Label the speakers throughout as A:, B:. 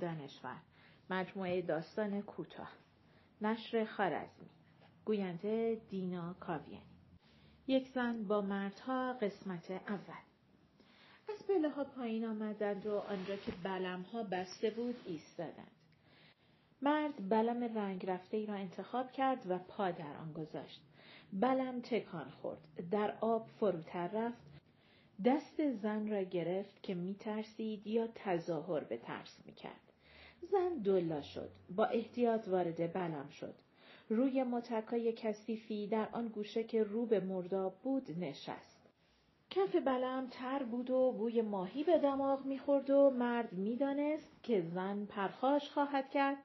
A: دانشور. مجموعه داستان کوتاه. نشر خارزمی. گوینده دینا کاویانی. یک زن با مردها قسمت اول. از پله ها پایین آمدند و آنجا که بلم ها بسته بود ایستادند. مرد بلم رنگ رفته ای را انتخاب کرد و پا در آن گذاشت. بلم تکان خورد. در آب فروتر رفت. دست زن را گرفت که می ترسید یا تظاهر به ترس می کرد. زن دلا شد. با احتیاط وارد بلم شد. روی متکای کثیفی در آن گوشه که رو به مرداب بود نشست. کف بلم تر بود و بوی ماهی به دماغ می‌خورد و مرد می‌دانست که زن پرخاش خواهد کرد.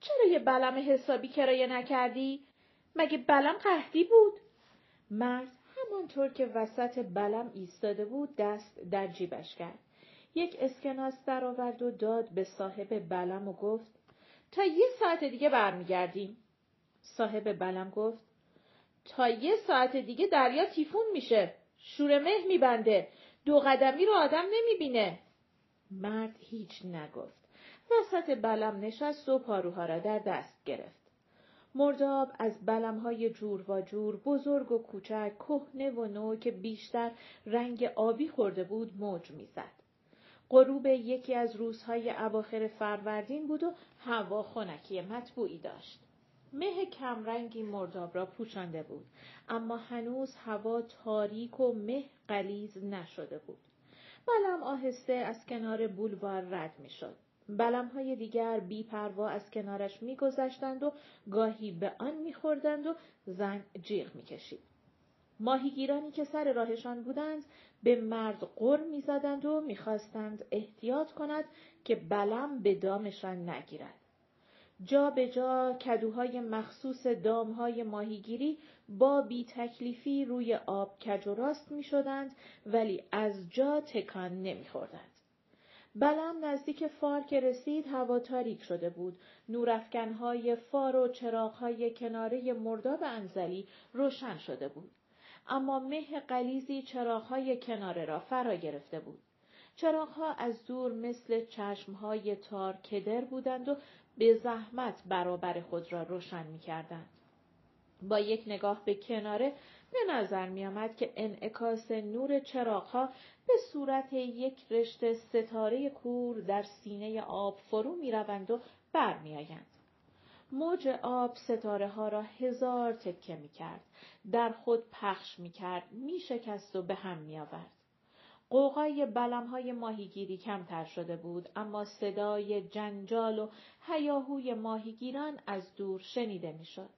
A: چرا یه بلم حسابی کرایه نکردی؟ مگه بلم قهدی بود؟ مرد همانطور که وسط بلم ایستاده بود دست در جیبش کرد. یک اسکناس درآورد و داد به صاحب بلم و گفت تا یه ساعت دیگه برمیگردیم. صاحب بلم گفت تا یه ساعت دیگه دریا تیفون میشه. شور مه میبنده. دو قدمی رو آدم نمی‌بینه. مرد هیچ نگفت. وسط بلم نشست و پاروها را در دست گرفت. مرداب از بلمهای جور و جور بزرگ و کوچک کهنه و نو که بیشتر رنگ آبی خورده بود موج می‌زد. غروب یکی از روزهای اواخر فروردین بود و هوا خنکی مطبوعی داشت. مه کمرنگی مرداب را پوشانده بود اما هنوز هوا تاریک و مه قلیز نشده بود. بلم آهسته از کنار بولوار رد می‌شد. های دیگر بی پروا از کنارش میگذشتند و گاهی به آن میخوردند و زن جیغ می‌کشید. ماهیگیرانی که سر راهشان بودند به مرد قر می‌زدند و می‌خواستند احتیاط کند که بلم به دامشان نگیرد. جا به جا کدوهای مخصوص دامهای ماهیگیری با بی تکلیفی روی آب کج و راست می شدند ولی از جا تکان نمی خوردند. بلم نزدیک فار که رسید هوا تاریک شده بود. نورافکنهای فار و چراغهای کناره مرداب انزلی روشن شده بود. اما مه قلیزی چراغهای کناره را فرا گرفته بود. چراغها از دور مثل چشمهای تار کدر بودند و به زحمت برابر خود را روشن می کردند. با یک نگاه به کناره به نظر می آمد که انعکاس نور چراغها به صورت یک رشته ستاره کور در سینه آب فرو می روند و می آیند. موج آب ستاره ها را هزار تکه می کرد. در خود پخش می کرد. می شکست و به هم می آورد. قوقای بلم های ماهیگیری کمتر شده بود اما صدای جنجال و هیاهوی ماهیگیران از دور شنیده می شد.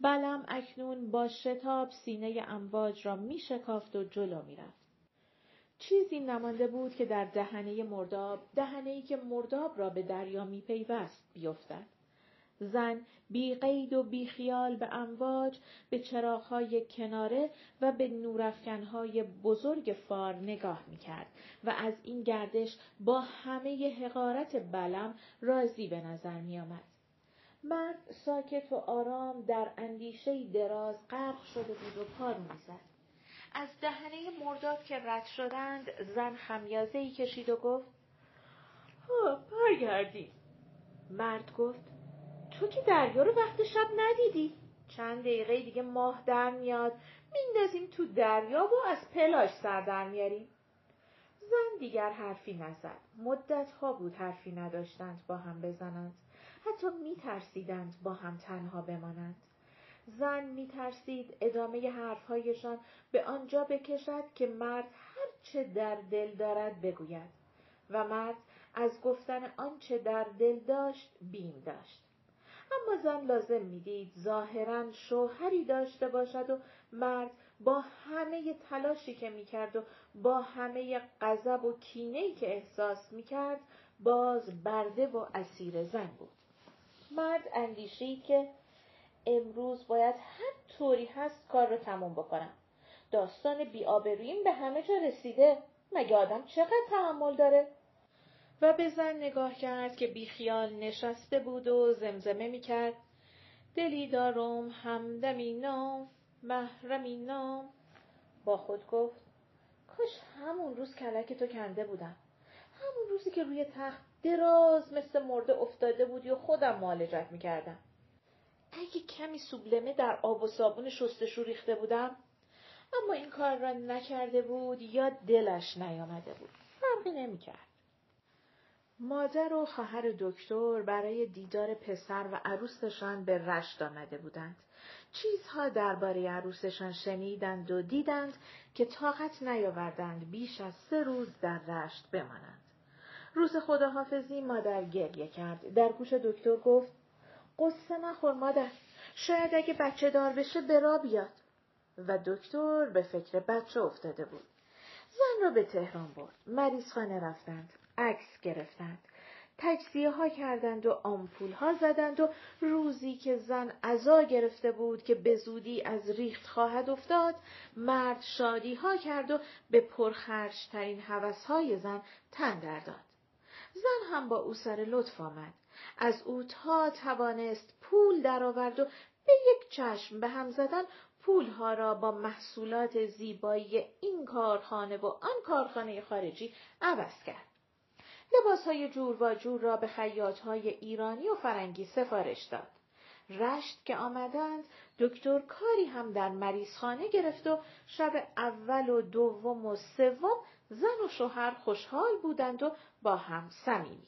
A: بلم اکنون با شتاب سینه امواج را می شکافت و جلو می رفت. چیزی نمانده بود که در دهنه مرداب دهنه که مرداب را به دریا می پیوست بیفتد. زن بی قید و بی خیال به امواج به چراغهای کناره و به نورافکنهای بزرگ فار نگاه می کرد و از این گردش با همه حقارت بلم راضی به نظر می آمد. مرد ساکت و آرام در اندیشه دراز غرق شده بود و پارو می‌زد از دهنه مرداد که رد شدند زن خمیازه ای کشید و گفت ها برگردیم مرد گفت تو که دریا رو وقت شب ندیدی. چند دقیقه دیگه ماه در میاد. میندازیم تو دریا و از پلاش سر در میاریم. زن دیگر حرفی نزد. مدت ها بود حرفی نداشتند با هم بزنند. حتی می ترسیدند با هم تنها بمانند. زن می ترسید ادامه حرفهایشان به آنجا بکشد که مرد هر چه در دل دارد بگوید و مرد از گفتن آنچه در دل داشت بیم داشت. اما زن لازم می‌دید ظاهرا شوهری داشته باشد و مرد با همه تلاشی که می‌کرد و با همه غضب و کینه‌ای که احساس می‌کرد باز برده و اسیر زن بود مرد اندیشید که امروز باید هر طوری هست کار رو تموم بکنم. داستان بیآبروییم به همه جا رسیده. مگه آدم چقدر تحمل داره؟ و به زن نگاه کرد که بیخیال نشسته بود و زمزمه می‌کرد. دلی دارم همدمی نام محرمی نام. با خود گفت کاش همون روز کلک تو کنده بودم. همون روزی که روی تخت دراز مثل مرده افتاده بودی و خودم معالجت می‌کردم. اگه کمی سوبلمه در آب و صابون شستشو ریخته بودم اما این کار را نکرده بود یا دلش نیامده بود. فرقی نمی‌کرد. مادر و خواهر دکتر برای دیدار پسر و عروسشان به رشت آمده بودند. چیزها درباره عروسشان شنیدند و دیدند که طاقت نیاوردند بیش از سه روز در رشت بمانند. روز خداحافظی مادر گریه کرد. در گوش دکتر گفت قصه نخور مادر. شاید اگه بچه دار بشه برا بیاد. و دکتر به فکر بچه افتاده بود. زن را به تهران برد. مریض خانه رفتند. عکس گرفتند. تجزیه ها کردند و آمپول ها زدند و روزی که زن عزا گرفته بود که به زودی از ریخت خواهد افتاد مرد شادی ها کرد و به پرخرش ترین حوث های زن تن داد. زن هم با او سر لطف آمد. از او تا توانست پول درآورد و به یک چشم به هم زدن پولها را با محصولات زیبایی این کارخانه و آن کارخانه خارجی عوض کرد. لباس های جور و جور را به خیاط های ایرانی و فرنگی سفارش داد. رشت که آمدند دکتر کاری هم در مریضخانه گرفت و شب اول و دوم و سوم زن و شوهر خوشحال بودند و با هم صمیمی.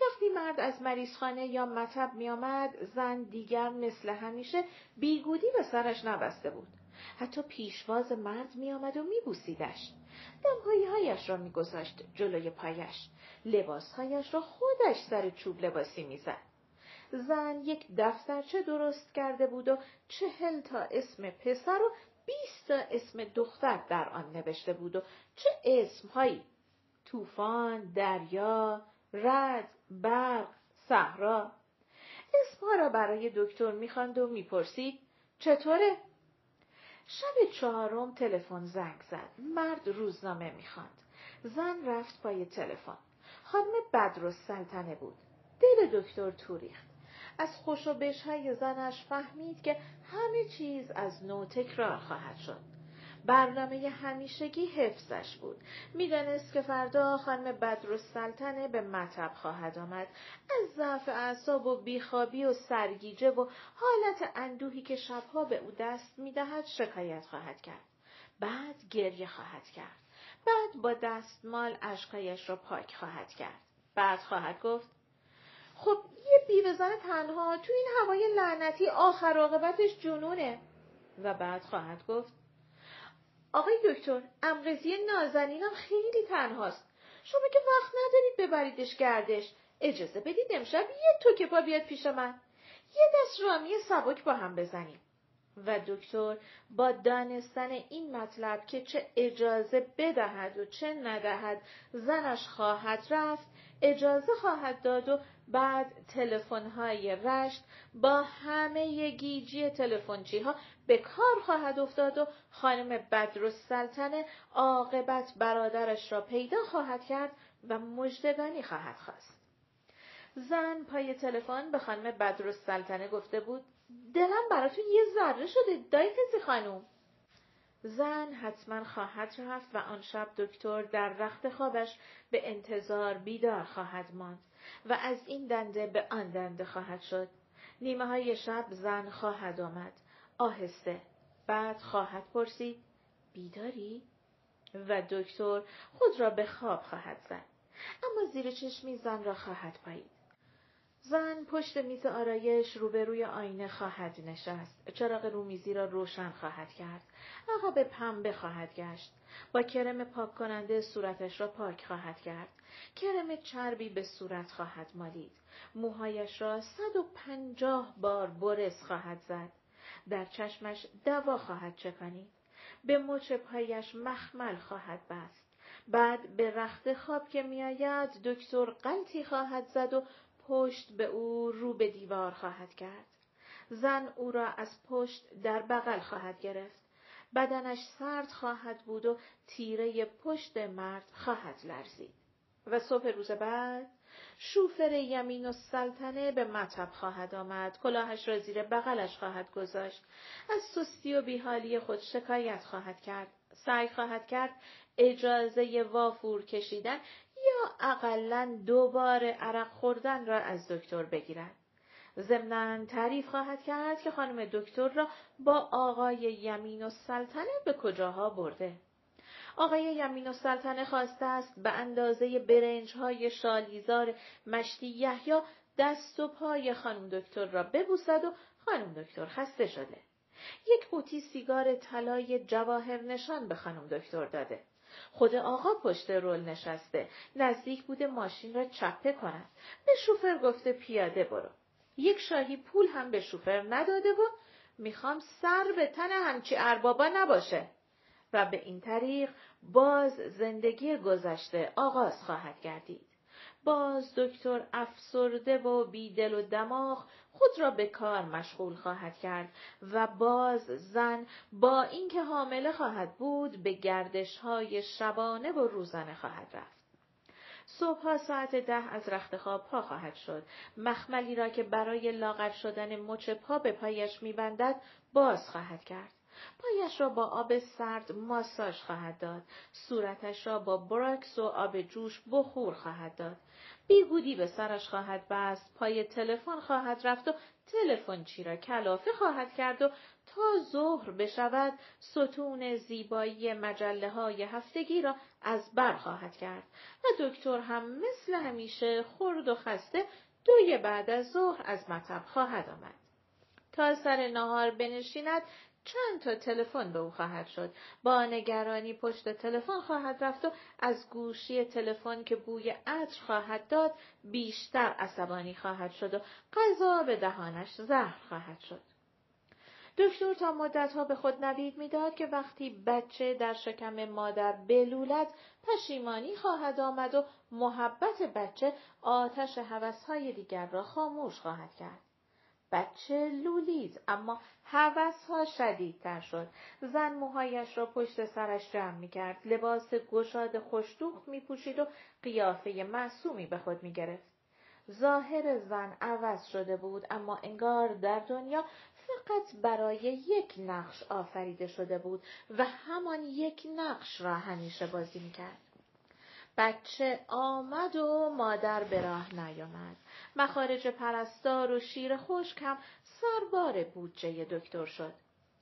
A: وقتی مرد از مریضخانه یا مطب می آمد زن دیگر مثل همیشه بیگودی به سرش نبسته بود. حتی پیشواز مرد می آمد و می بوسیدش. دمهایی هایش را می گذاشت جلوی پایش. لباسهایش را خودش سر چوب لباسی می‌زد. زن یک دفترچه درست کرده بود و چهل تا اسم پسر و بیست تا اسم دختر در آن نوشته بود و چه اسمهایی طوفان، دریا، رد، برق، صحرا اسمها را برای دکتر می‌خواند و می‌پرسید چطوره؟ شب چهارم تلفن زنگ زد. مرد روزنامه می‌خواند. زن رفت پای تلفن. خانم بدرالسلطنه بود. دل دکتر توریخت. از خوش و های زنش فهمید که همه چیز از نو تکرار خواهد شد. برنامه همیشگی حفظش بود. می‌دانست که فردا خانم بدرالسلطنه به مطب خواهد آمد. از ضعف اعصاب و بیخوابی و سرگیجه و حالت اندوهی که شبها به او دست می‌دهد شکایت خواهد کرد. بعد گریه خواهد کرد. بعد با دستمال اشکایش را پاک خواهد کرد. بعد خواهد گفت خب یه بیوه تنها تو این هوای لعنتی آخر عاقبتش جنونه و بعد خواهد گفت آقای دکتر امغزی نازنینم خیلی تنهاست. شما که وقت ندارید ببریدش گردش. اجازه بدید امشب یه توکه پا بیاد پیش من. یه دست رامی سبک با هم بزنیم. و دکتر با دانستن این مطلب که چه اجازه بدهد و چه ندهد زنش خواهد رفت اجازه خواهد داد و بعد تلفن‌های رشت با همه گیجی تلفنچی ها به کار خواهد افتاد و خانم بدرالسلطنه عاقبت برادرش را پیدا خواهد کرد و مژدگانی خواهد خواست. زن پای تلفن به خانم بدرالسلطنه گفته بود دلم براتون یه ذره شده. دایتزی خانم زن حتما خواهد رفت و آن شب دکتر در رخت خوابش به انتظار بیدار خواهد ماند و از این دنده به آن دنده خواهد شد. نیمه های شب زن خواهد آمد. آهسته. بعد خواهد پرسید بیداری؟ و دکتر خود را به خواب خواهد زد. اما زیر چشمی زن را خواهد پایید زن پشت میز آرایش روبروی آینه خواهد نشست. چراغ رومیزی را روشن خواهد کرد. عقب پنبه خواهد گشت. با کرم پاک کننده صورتش را پاک خواهد کرد. کرم چربی به صورت خواهد مالید. موهایش را صد و پنجاه بار برس خواهد زد. در چشمش دوا خواهد چکانید. به مچ پایش مخمل خواهد بست. بعد به رخت خواب که میآید دکتر قلطی خواهد زد و پشت به او رو به دیوار خواهد کرد. زن او را از پشت در بغل خواهد گرفت. بدنش سرد خواهد بود و تیره پشت مرد خواهد لرزید. و صبح روز بعد شوفر یمین و سلطنه به مطب خواهد آمد کلاهش را زیر بغلش خواهد گذاشت از سستی و بیحالی خود شکایت خواهد کرد سعی خواهد کرد اجازه وافور کشیدن یا اقلا دوبار عرق خوردن را از دکتر بگیرد. ضمنا تعریف خواهد کرد که خانم دکتر را با آقای یمین و سلطنه به کجاها برده. آقای یمین و سلطنه خواسته است به اندازه برنج های شالیزار مشتی یحیی دست و پای خانم دکتر را ببوسد و خانم دکتر خسته شده. یک قوطی سیگار طلای جواهر نشان به خانم دکتر داده. خود آقا پشت رول نشسته. نزدیک بوده ماشین را چپه کند. به شوفر گفته پیاده برو. یک شاهی پول هم به شوفر نداده و می‌خوام سر به تن همچی اربابا نباشه. و به این طریق باز زندگی گذشته آغاز خواهد گردید. باز دکتر افسرده و بیدل و دماغ خود را به کار مشغول خواهد کرد و باز زن با اینکه حامله خواهد بود به گردش های شبانه و روزانه خواهد رفت. صبحها ساعت ده از رخت خواب پا خواهد شد. مخملی را که برای لاغر شدن مچ پا به پایش میبندد باز خواهد کرد. پایش را با آب سرد ماساژ خواهد داد. صورتش را با براکس و آب جوش بخور خواهد داد. بیگودی به سرش خواهد بست، پای تلفن خواهد رفت و تلفن چی را کلافه خواهد کرد و تا ظهر بشود ستون زیبایی مجله های هفتگی را از بر خواهد کرد و دکتر هم مثل همیشه خرد و خسته دوی بعد از ظهر از مطب خواهد آمد. تا سر نهار بنشیند چند تا تلفن به او خواهد شد. با نگرانی پشت تلفن خواهد رفت و از گوشی تلفن که بوی عطر خواهد داد بیشتر عصبانی خواهد شد و غذا به دهانش زهر خواهد شد. دکتر تا مدتها به خود نوید می‌داد که وقتی بچه در شکم مادر بلولد پشیمانی خواهد آمد و محبت بچه آتش هوسهای دیگر را خاموش خواهد کرد. بچه لولید اما ها شدیدتر شد. زن موهایش را پشت سرش جمع می کرد لباس گشاد خوشدوخ می پوشید و قیافه معصومی به خود می گرفت ظاهر زن عوض شده بود اما انگار در دنیا فقط برای یک نقش آفریده شده بود و همان یک نقش را همیشه بازی می کرد. بچه آمد و مادر به راه نیامد. مخارج پرستار و شیر خشک هم سربار بودجه دکتر شد.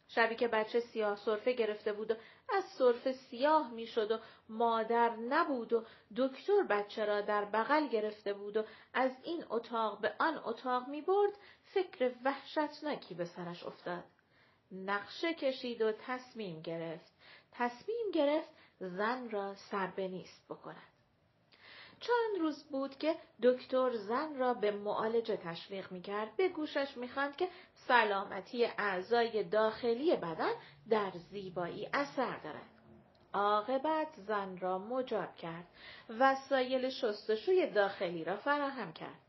A: شبی که بچه سیاه سرفه گرفته بود و از سرفه سیاه می‌شد و مادر نبود و دکتر بچه را در بغل گرفته بود و از این اتاق به آن اتاق می برد فکر وحشتناکی به سرش افتاد. نقشه کشید و تصمیم گرفت. تصمیم گرفت زن را سربنیست بکند. چند روز بود که دکتر زن را به معالجه تشویق می کرد. به گوشش می که سلامتی اعضای داخلی بدن در زیبایی اثر دارد. عاقبت زن را مجاب کرد. وسایل شستشوی داخلی را فراهم کرد.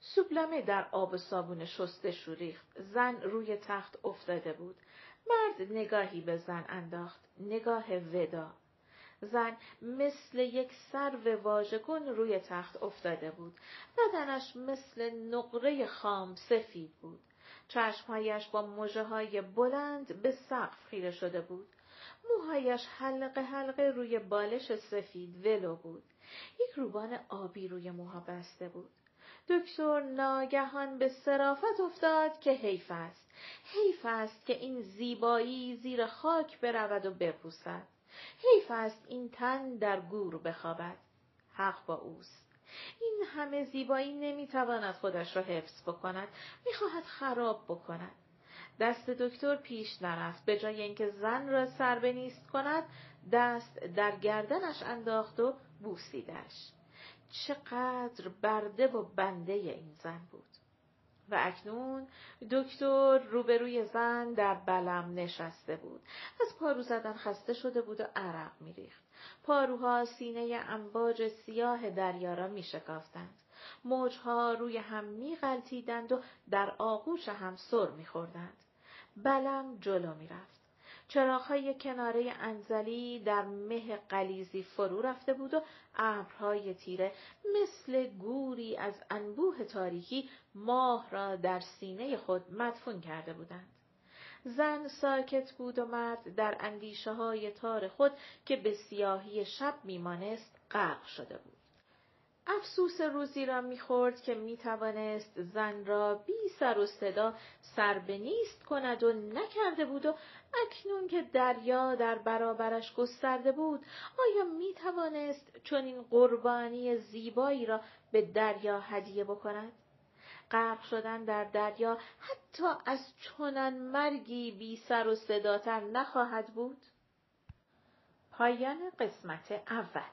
A: سوبلمه در آب و صابون شستشو ریخت. زن روی تخت افتاده بود. مرد نگاهی به زن انداخت. نگاه ودا. زن مثل یک سرو واژگون روی تخت افتاده بود. بدنش مثل نقره خام سفید بود. چشمهایش با مجه های بلند به سقف خیره شده بود. موهایش حلقه حلقه روی بالش سفید ولو بود. یک روبان آبی روی موها بسته بود. دکتر ناگهان به صرافت افتاد که حیف است. حیف است که این زیبایی زیر خاک برود و بپوسد. حیف است این تن در گور بخوابد. حق با اوست. این همه زیبایی نمی‌تواند خودش را حفظ بکند. می‌خواهد خراب بکند. دست دکتر پیش نرفت به جای اینکه زن را سر نیست کند دست در گردنش انداخت و بوسیدش چقدر برده و بنده این زن بود. و اکنون دکتر روبروی زن در بلم نشسته بود. از پارو زدن خسته شده بود و عرق میریخت. پاروها سینه امواج سیاه دریا را میشکافتند. موجها روی هم میغلطیدند و در آغوش هم سر میخوردند. بلم جلو می‌رفت. چراغهای کناره انزلی در مه قلیزی فرو رفته بود و ابرهای تیره مثل گوری از انبوه تاریکی ماه را در سینه خود مدفون کرده بودند. زن ساکت بود و مرد در اندیشه های تار خود که به سیاهی شب میمانست غرق شده بود. افسوس روزی را می‌خورد که می‌توانست زن را بی سر و صدا سر به نیست کند و نکرده بود و اکنون که دریا در برابرش گسترده بود آیا می‌توانست چنین قربانی زیبایی را به دریا هدیه بکند؟ غرق شدن در دریا حتی از چنان مرگی بی سر و صداتر نخواهد بود. پایان قسمت اول.